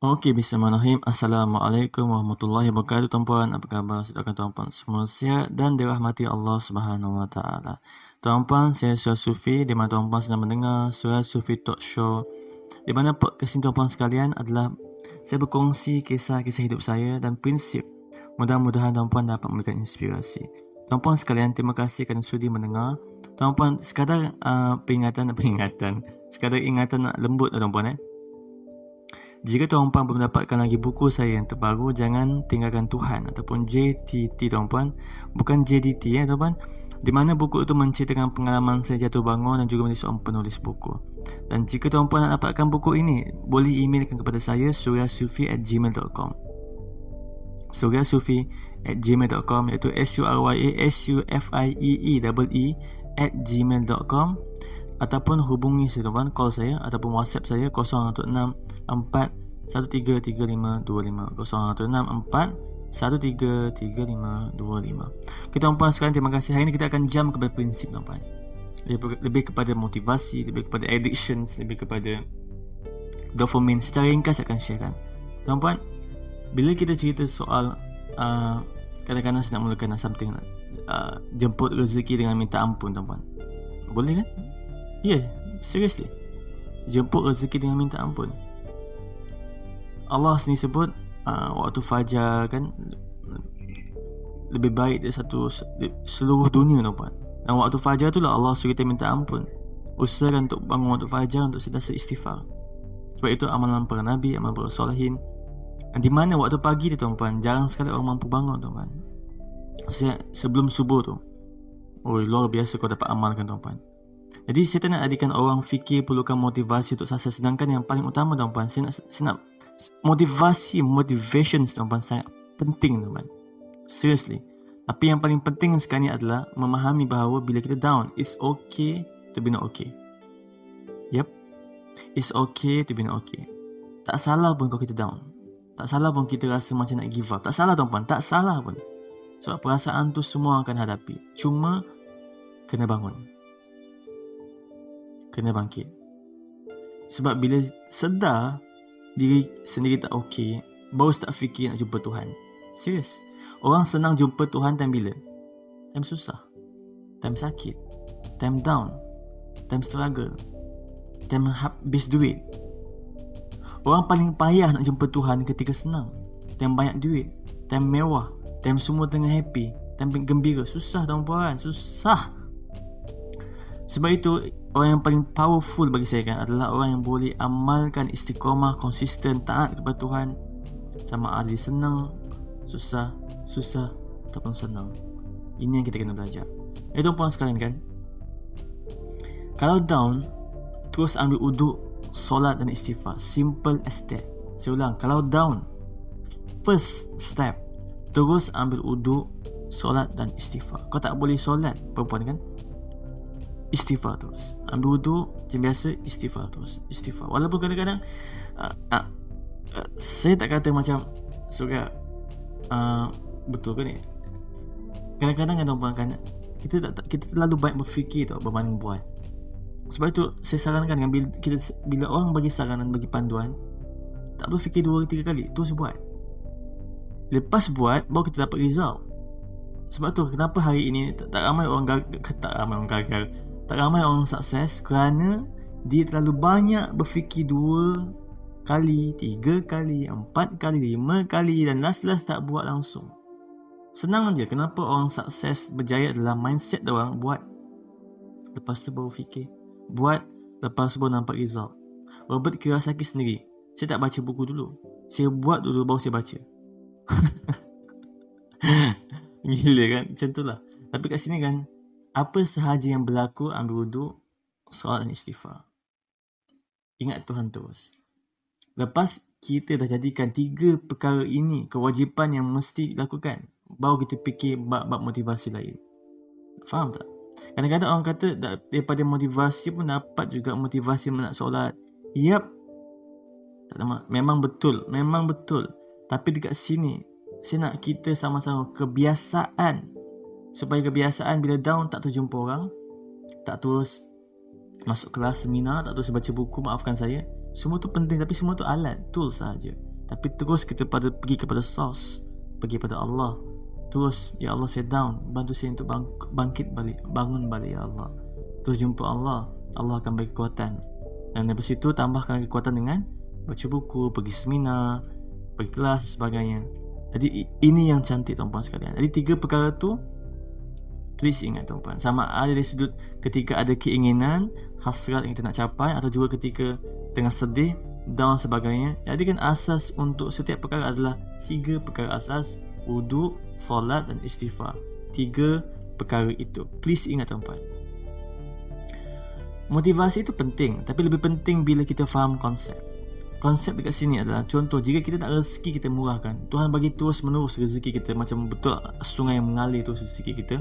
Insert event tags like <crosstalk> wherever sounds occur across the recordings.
Okey, bismillahirrahmanirrahim. Assalamualaikum warahmatullahi wabarakatuh, tuan-puan. Apa khabar? Sedangkan tuan-puan semua sihat dan dirahmati Allah Subhanahu wa taala. Tuan-puan, saya Surah Sufi di mana tuan-puan sedang mendengar Surah Sufi Talk Show. Di mana podcast ini tuan-puan sekalian adalah saya berkongsi kisah-kisah hidup saya dan prinsip. Mudah-mudahan tuan-puan dapat memberikan inspirasi. Tuan-puan sekalian, terima kasih kerana sudi mendengar. Tuan-puan, sekadar uh, peringatan peringatan. Sekadar ingatan lembut tuan-puan eh. Jika tuan-puan belum mendapatkan lagi buku saya yang terbaru, jangan tinggalkan Tuhan ataupun JTT tuan-puan. Bukan JDT ya tuan-puan. Di mana buku itu menceritakan pengalaman saya jatuh bangun dan juga menjadi seorang penulis buku. Dan jika tuan-puan nak dapatkan buku ini, boleh emailkan kepada saya suryasufi at gmail.com suryasufi at gmail.com iaitu S-U-R-Y-A-S-U-F-I-E-E-E at gmail.com ataupun hubungi tuan call saya ataupun whatsapp saya 016 4 133525 016 4 133525 Kita tuan-puan sekarang terima kasih. Hari ini kita akan jam kepada prinsip tuan-puan lebih, lebih kepada motivasi Lebih kepada addictions Lebih kepada dopamine. Secara ringkas saya akan sharekan. Tuan-puan Bila kita cerita soal uh, Kadang-kadang saya nak mulakan something uh, Jemput rezeki dengan minta ampun tuan-puan. Boleh kan? Yeah, seriously. Jemput rezeki dengan minta ampun. Allah sendiri sebut uh, waktu fajar kan lebih baik dari satu seluruh dunia tuan Dan waktu fajar tu lah Allah suruh kita minta ampun. Usahakan untuk bangun waktu fajar untuk sentiasa istighfar. Sebab itu amalan para nabi, amalan para solehin. Dan di mana waktu pagi tu tuan-puan, jarang sekali orang mampu bangun tuan-puan. Sebelum subuh tu. Oh, luar biasa kau dapat amalkan tuan-puan. Jadi saya tak nak adikan orang fikir perlukan motivasi untuk sukses sedangkan yang paling utama tuan-puan saya nak, saya nak motivasi, motivation tuan-puan sangat penting tuan-puan. Seriously. Tapi yang paling penting sekarang ni adalah memahami bahawa bila kita down, it's okay to be not okay. Yep. It's okay to be not okay. Tak salah pun kalau kita down. Tak salah pun kita rasa macam nak give up. Tak salah tuan-puan, tak salah pun. Sebab perasaan tu semua akan hadapi. Cuma kena bangun kena bangkit. Sebab bila sedar diri sendiri tak okey, baru start fikir nak jumpa Tuhan. Serius. Orang senang jumpa Tuhan time bila? Time susah. Time sakit. Time down. Time struggle. Time habis duit. Orang paling payah nak jumpa Tuhan ketika senang. Time banyak duit. Time mewah. Time semua tengah happy. Time gembira. Susah tuan-puan. Susah. Sebab itu orang yang paling powerful bagi saya kan adalah orang yang boleh amalkan istiqamah konsisten taat kepada Tuhan sama ada senang susah susah ataupun senang. Ini yang kita kena belajar. Eh tuan-puan sekalian kan? Kalau down terus ambil uduk solat dan istighfar. Simple as that. Saya ulang kalau down first step terus ambil uduk solat dan istighfar. Kau tak boleh solat perempuan kan istighfar terus. Ambil wuduk macam biasa istighfar terus. Istighfar. Walaupun kadang-kadang uh, uh, uh, saya tak kata macam suka uh, betul ke ni? Kadang-kadang kan tuan kan kita tak kita terlalu baik berfikir tau berbanding buat. Sebab itu saya sarankan kan bila kita bila orang bagi saranan bagi panduan tak perlu fikir dua tiga kali terus buat. Lepas buat baru kita dapat result. Sebab tu kenapa hari ini tak, tak ramai orang gagal tak ramai orang gagal tak ramai orang sukses kerana dia terlalu banyak berfikir dua kali, tiga kali, empat kali, lima kali dan last-last tak buat langsung. Senang je kenapa orang sukses berjaya dalam mindset dia orang buat lepas tu baru fikir. Buat lepas tu baru nampak result. Robert Kiyosaki sendiri, saya tak baca buku dulu. Saya buat dulu baru saya baca. <laughs> Gila kan? Macam tu lah. Tapi kat sini kan, apa sahaja yang berlaku ambil wuduk. Solat dan istighfar. Ingat Tuhan terus. Lepas kita dah jadikan tiga perkara ini kewajipan yang mesti dilakukan. Baru kita fikir bab-bab motivasi lain. Faham tak? Kadang-kadang orang kata daripada motivasi pun dapat juga motivasi nak solat. Yap tak ada memang betul. Memang betul. Tapi dekat sini saya nak kita sama-sama kebiasaan supaya kebiasaan bila down tak terjumpa orang tak terus masuk kelas seminar tak terus baca buku maafkan saya. Semua tu penting tapi semua tu alat tools sahaja. Tapi terus kita pada pergi kepada source pergi pada Allah. Terus ya Allah saya down. Bantu saya untuk bang, bangkit balik bangun balik ya Allah. Terus jumpa Allah. Allah akan bagi kekuatan. Dan dari situ tambahkan kekuatan dengan baca buku pergi seminar pergi kelas sebagainya. Jadi ini yang cantik tuan-puan sekalian. Jadi tiga perkara tu please ingat tuan-puan. Sama ada dari sudut ketika ada keinginan hasrat yang kita nak capai atau juga ketika tengah sedih down sebagainya. Jadi kan asas untuk setiap perkara adalah tiga perkara asas wuduk, solat dan istighfar. Tiga perkara itu. Please ingat tuan-puan. Motivasi itu penting tapi lebih penting bila kita faham konsep. Konsep dekat sini adalah contoh jika kita nak rezeki kita murahkan. Tuhan bagi terus menerus rezeki kita. Macam betul sungai yang mengalir terus rezeki kita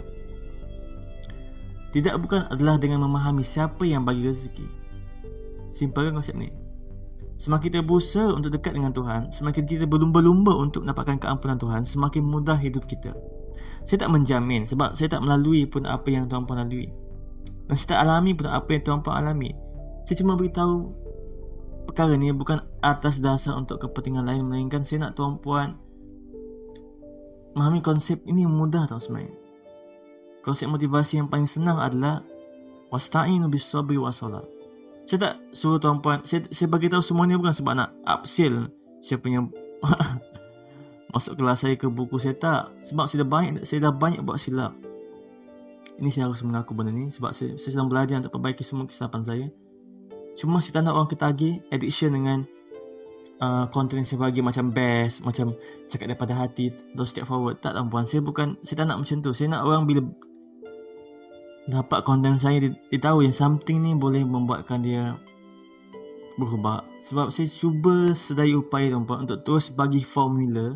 tidak bukan adalah dengan memahami siapa yang bagi rezeki simpelkan konsep ni Semakin kita berusaha untuk dekat dengan Tuhan, semakin kita berlumba-lumba untuk mendapatkan keampunan Tuhan, semakin mudah hidup kita. Saya tak menjamin sebab saya tak melalui pun apa yang Tuhan pun lalui. Dan saya tak alami pun apa yang Tuhan pun alami. Saya cuma beritahu perkara ni bukan atas dasar untuk kepentingan lain melainkan saya nak Tuhan puan memahami konsep ini mudah tau sebenarnya. Konsep motivasi yang paling senang adalah wasta'inu bis sabri wa salat. Saya tak suruh tuan puan saya, saya bagi tahu semua ni bukan sebab nak upsell saya punya <laughs> masuk kelas saya ke buku saya tak. Sebab saya dah banyak saya dah banyak buat silap. Ini saya harus mengaku benda ni sebab saya, saya sedang belajar untuk perbaiki semua kesilapan saya. Cuma saya tak nak orang ketagih addiction dengan uh, content saya bagi macam best macam cakap daripada hati atau step forward. Tak tuan puan saya bukan saya tak nak macam tu. Saya nak orang bila dapat konten saya dia, dia tahu yang something ni boleh membuatkan dia berubah. Sebab saya cuba sedaya upaya tuan-puan untuk terus bagi formula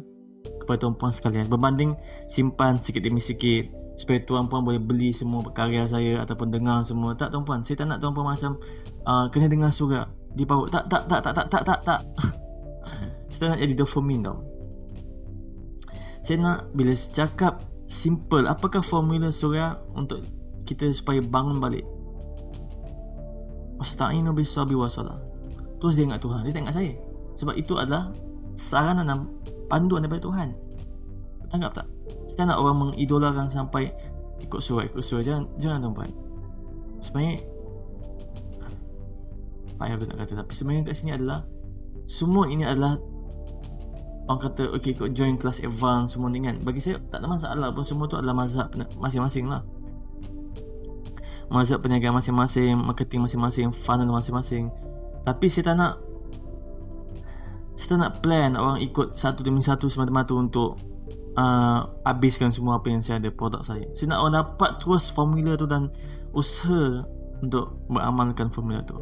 kepada tuan-puan sekalian. Berbanding simpan sikit demi sikit supaya tuan-puan boleh beli semua karya saya ataupun dengar semua. Tak tuan-puan saya tak nak tuan-puan macam uh, kena dengar surat di paut tak tak tak tak tak tak tak tak. <laughs> Saya nak jadi dopamine tau. Saya nak bila cakap simple apakah formula surah untuk kita supaya bangun balik. Astagfirullah bis sabri wa salat Terus dia ingat Tuhan. Dia tak ingat saya. Sebab itu adalah Saranan dan panduan daripada Tuhan. Tanggap tak? Kita nak orang mengidolakan sampai Ikut surat, ikut surat Jangan, jangan tuan-tuan Sebenarnya Payah aku nak kata. Tapi sebenarnya kat sini adalah Semua ini adalah Orang kata Okay ikut join kelas advance Semua ni kan. Bagi saya tak ada masalah pun. Semua tu adalah mazhab masing-masing lah mazhab perniagaan masing-masing, marketing masing-masing, funnel masing-masing. Tapi saya tak nak saya tak nak plan orang ikut satu demi satu semata-mata untuk uh, habiskan semua apa yang saya ada produk saya. Saya nak orang dapat terus formula tu dan usaha untuk beramalkan formula tu.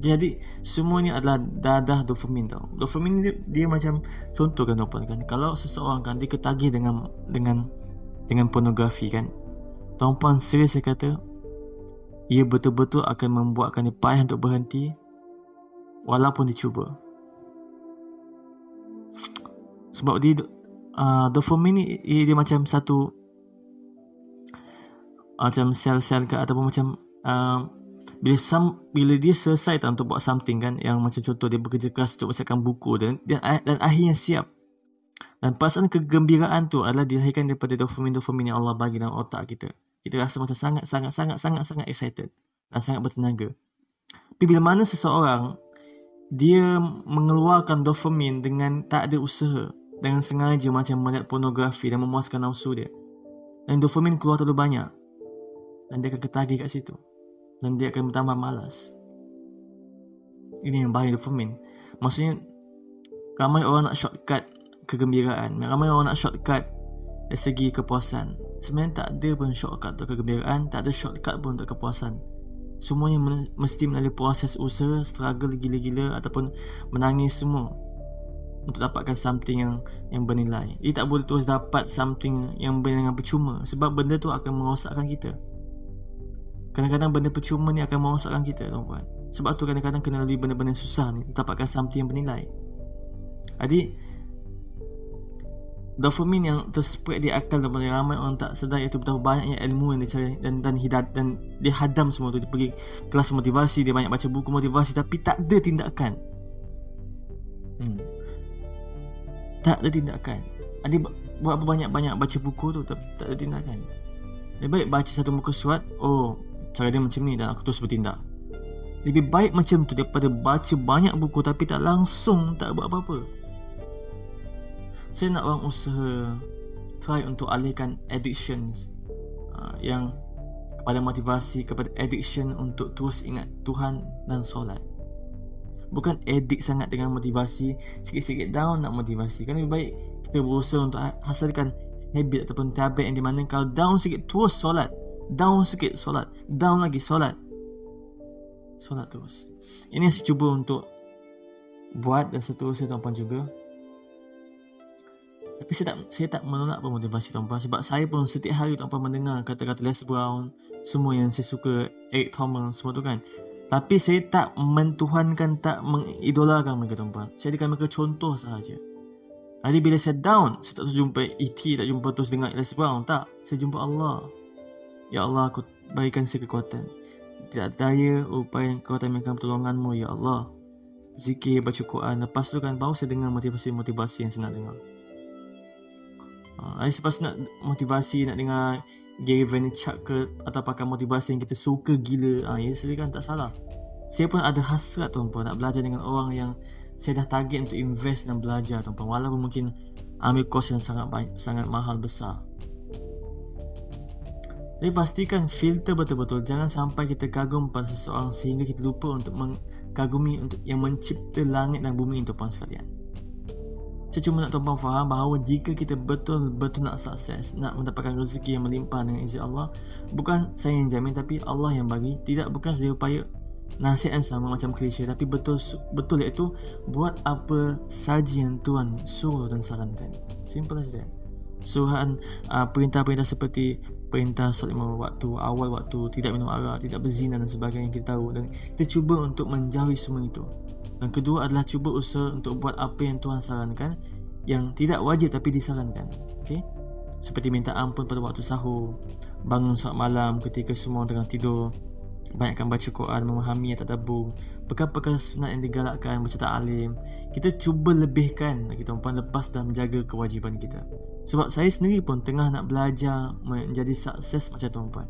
Jadi semua ni adalah dadah dopamin tau. Dopamin dia, dia macam contoh kan kan. Kalau seseorang kan dia ketagih dengan dengan dengan pornografi kan. Tuan-puan serius saya kata Ia betul-betul akan membuatkan dia payah untuk berhenti Walaupun dia cuba Sebab dia uh, Dopamine ni dia, dia macam satu Macam sel-sel ke Ataupun macam uh, bila, some, bila dia selesai tak untuk buat something kan Yang macam contoh dia bekerja keras untuk siapkan buku dan, dan, dan akhirnya siap. Dan perasaan kegembiraan tu adalah dilahirkan daripada dopamin-dopamin yang Allah bagi dalam otak kita kita rasa macam sangat sangat sangat sangat sangat excited dan sangat bertenaga. Tapi bila mana seseorang dia mengeluarkan dopamin dengan tak ada usaha dengan sengaja macam melihat pornografi dan memuaskan nafsu dia. Dan dopamin keluar terlalu banyak. Dan dia akan ketagih kat situ. Dan dia akan bertambah malas. Ini yang bahaya dopamin. Maksudnya ramai orang nak shortcut kegembiraan. Ramai orang nak shortcut dari segi kepuasan sebenarnya tak ada pun shortcut untuk kegembiraan tak ada shortcut pun untuk kepuasan. Semuanya mesti melalui proses usaha struggle gila-gila ataupun menangis semua untuk dapatkan something yang yang bernilai. Ia tak boleh terus dapat something yang dengan percuma sebab benda tu akan merosakkan kita. Kadang-kadang benda percuma ni akan merosakkan kita tuan-tuan. Sebab tu kadang-kadang kena lalui benda-benda susah ni dapatkan something yang bernilai. Jadi dopamin yang terspread di akal dan ramai orang tak sedar iaitu betapa banyaknya ilmu yang dicari dan dan hidat dan dia hadam semua tu. Dia pergi kelas motivasi dia banyak baca buku motivasi tapi tak ada tindakan. Hmm. tak ada tindakan. Adik buat apa banyak-banyak baca buku tu tapi tak ada tindakan. Lebih baik baca satu muka surat oh cara dia macam ni dan aku terus bertindak. Lebih baik macam tu daripada baca banyak buku tapi tak langsung tak buat apa-apa saya nak orang usaha try untuk alihkan addictions uh, yang kepada motivasi kepada addiction untuk terus ingat Tuhan dan solat. Bukan addict sangat dengan motivasi sikit-sikit down nak motivasi. Kan lebih baik kita berusaha untuk ha-, hasilkan habit ataupun tabiat yang di mana kalau down sikit terus solat. Down sikit solat. Down lagi solat. Solat terus. Ini yang saya cuba untuk buat dan seterusnya tuan-puan juga tapi saya tak saya tak menolak pun motivasi tuan-puan sebab saya pun setiap hari tuan-puan mendengar kata-kata Les Brown semua yang saya suka Eric Thomas semua tu kan tapi saya tak mentuhankan, tak mengidolakan mereka tuan-puan. Saya jadikan mereka contoh sahaja. Jadi bila saya down, saya tak jumpa E.T., tak jumpa terus dengan Les Brown. Tak, saya jumpa Allah. Ya Allah, aku berikan saya kekuatan. Tidak daya, upaya, kekuatan yang pertolonganmu, Ya Allah. Zikir, baca Quran. Lepas tu kan, baru saya dengar motivasi-motivasi yang saya nak dengar. Uh, lepas nak motivasi, nak dengar Gary Vaynerchuk ke atau pakai motivasi yang kita suka gila ah ha, ya saya kan tak salah. Saya pun ada hasrat tuan-puan nak belajar dengan orang yang saya dah target untuk invest dan belajar tuan-puan. Walaupun mungkin ambil kos yang sangat banyak, sangat mahal besar. Jadi pastikan filter betul-betul. Jangan sampai kita kagum pada seseorang sehingga kita lupa untuk mengagumi untuk yang mencipta langit dan bumi itu tuan sekalian saya cuma nak tuan faham bahawa jika kita betul-betul nak sukses, nak mendapatkan rezeki yang melimpah dengan izin Allah, bukan saya yang jamin tapi Allah yang bagi. Tidak bukan saya upaya nasihat yang sama macam klise tapi betul betul iaitu buat apa saja yang Tuhan suruh dan sarankan. Simple as that. Suruhan uh, perintah-perintah seperti perintah solat lima waktu, awal waktu, tidak minum arak, tidak berzina dan sebagainya yang kita tahu dan kita cuba untuk menjauhi semua itu. Yang kedua adalah cuba usaha untuk buat apa yang Tuhan sarankan yang tidak wajib tapi disarankan. Okey. Seperti minta ampun pada waktu sahur, bangun saat malam ketika semua tengah tidur, banyakkan baca Quran, memahami atau tadabur, perkara-perkara sunat yang digalakkan, baca ta'alim. Kita cuba lebihkan kita tuan lepas dan menjaga kewajiban kita. Sebab saya sendiri pun tengah nak belajar menjadi sukses macam tuan-tuan.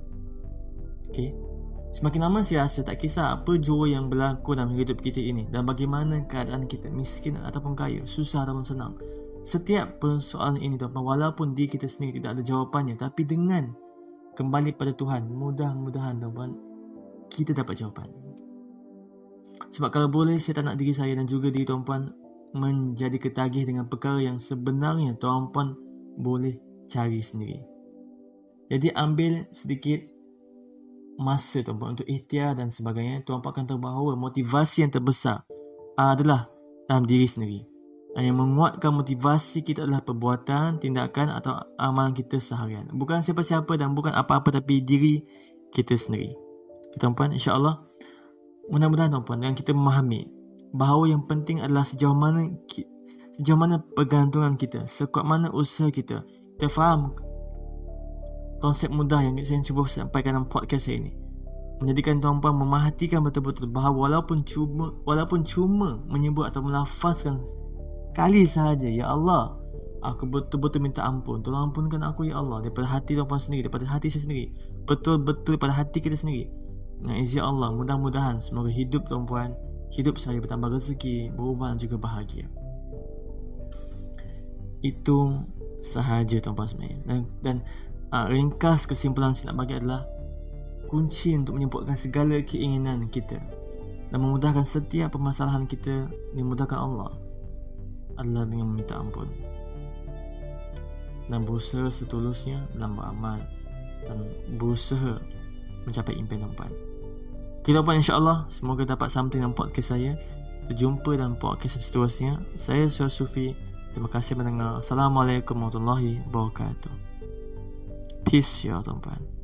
Okey. Semakin lama saya rasa tak kisah apa jua yang berlaku dalam hidup kita ini dan bagaimana keadaan kita miskin ataupun kaya, susah ataupun senang. Setiap persoalan ini tuan walaupun di kita sendiri tidak ada jawapannya tapi dengan kembali pada Tuhan, mudah-mudahan tuan kita dapat jawapan. Sebab kalau boleh saya tak nak diri saya dan juga diri tuan-puan menjadi ketagih dengan perkara yang sebenarnya tuan-puan boleh cari sendiri. Jadi ambil sedikit masa tuan-puan untuk ikhtiar dan sebagainya tuan-puan akan tahu bahawa motivasi yang terbesar. Adalah dalam diri sendiri. Dan yang menguatkan motivasi kita adalah perbuatan, tindakan atau amalan kita seharian. Bukan siapa-siapa dan bukan apa-apa tapi diri kita sendiri. Tuan-puan insyaAllah mudah-mudahan tuan-puan yang kita memahami bahawa yang penting adalah sejauh mana sejauh mana pergantungan kita sekuat mana usaha kita kita faham konsep mudah yang saya cuba sampaikan dalam podcast saya ini. Menjadikan tuan-puan memahatikan betul-betul bahawa walaupun cuma walaupun cuma menyebut atau melafazkan kali sahaja ya Allah aku betul-betul minta ampun. Tolong ampunkan aku ya Allah daripada hati tuan-puan sendiri daripada hati saya sendiri. Betul-betul daripada hati kita sendiri. Dengan izin Allah mudah-mudahan semoga hidup tuan-puan hidup saya bertambah rezeki berubah dan juga bahagia. Itu sahaja tuan-puan sebenarnya dan, dan uh, ringkas kesimpulan saya nak bagi adalah kunci untuk menyempurnakan segala keinginan kita dan memudahkan setiap permasalahan kita dimudahkan Allah adalah dengan meminta ampun dan berusaha setulusnya dalam beramal dan berusaha mencapai impian tuan kita pun insyaAllah semoga dapat something dalam podcast saya. Berjumpa dalam podcast seterusnya. Saya Syar Sufi. Terima kasih mendengar Assalamualaikum warahmatullahi wabarakatuh Peace ya tuan-tuan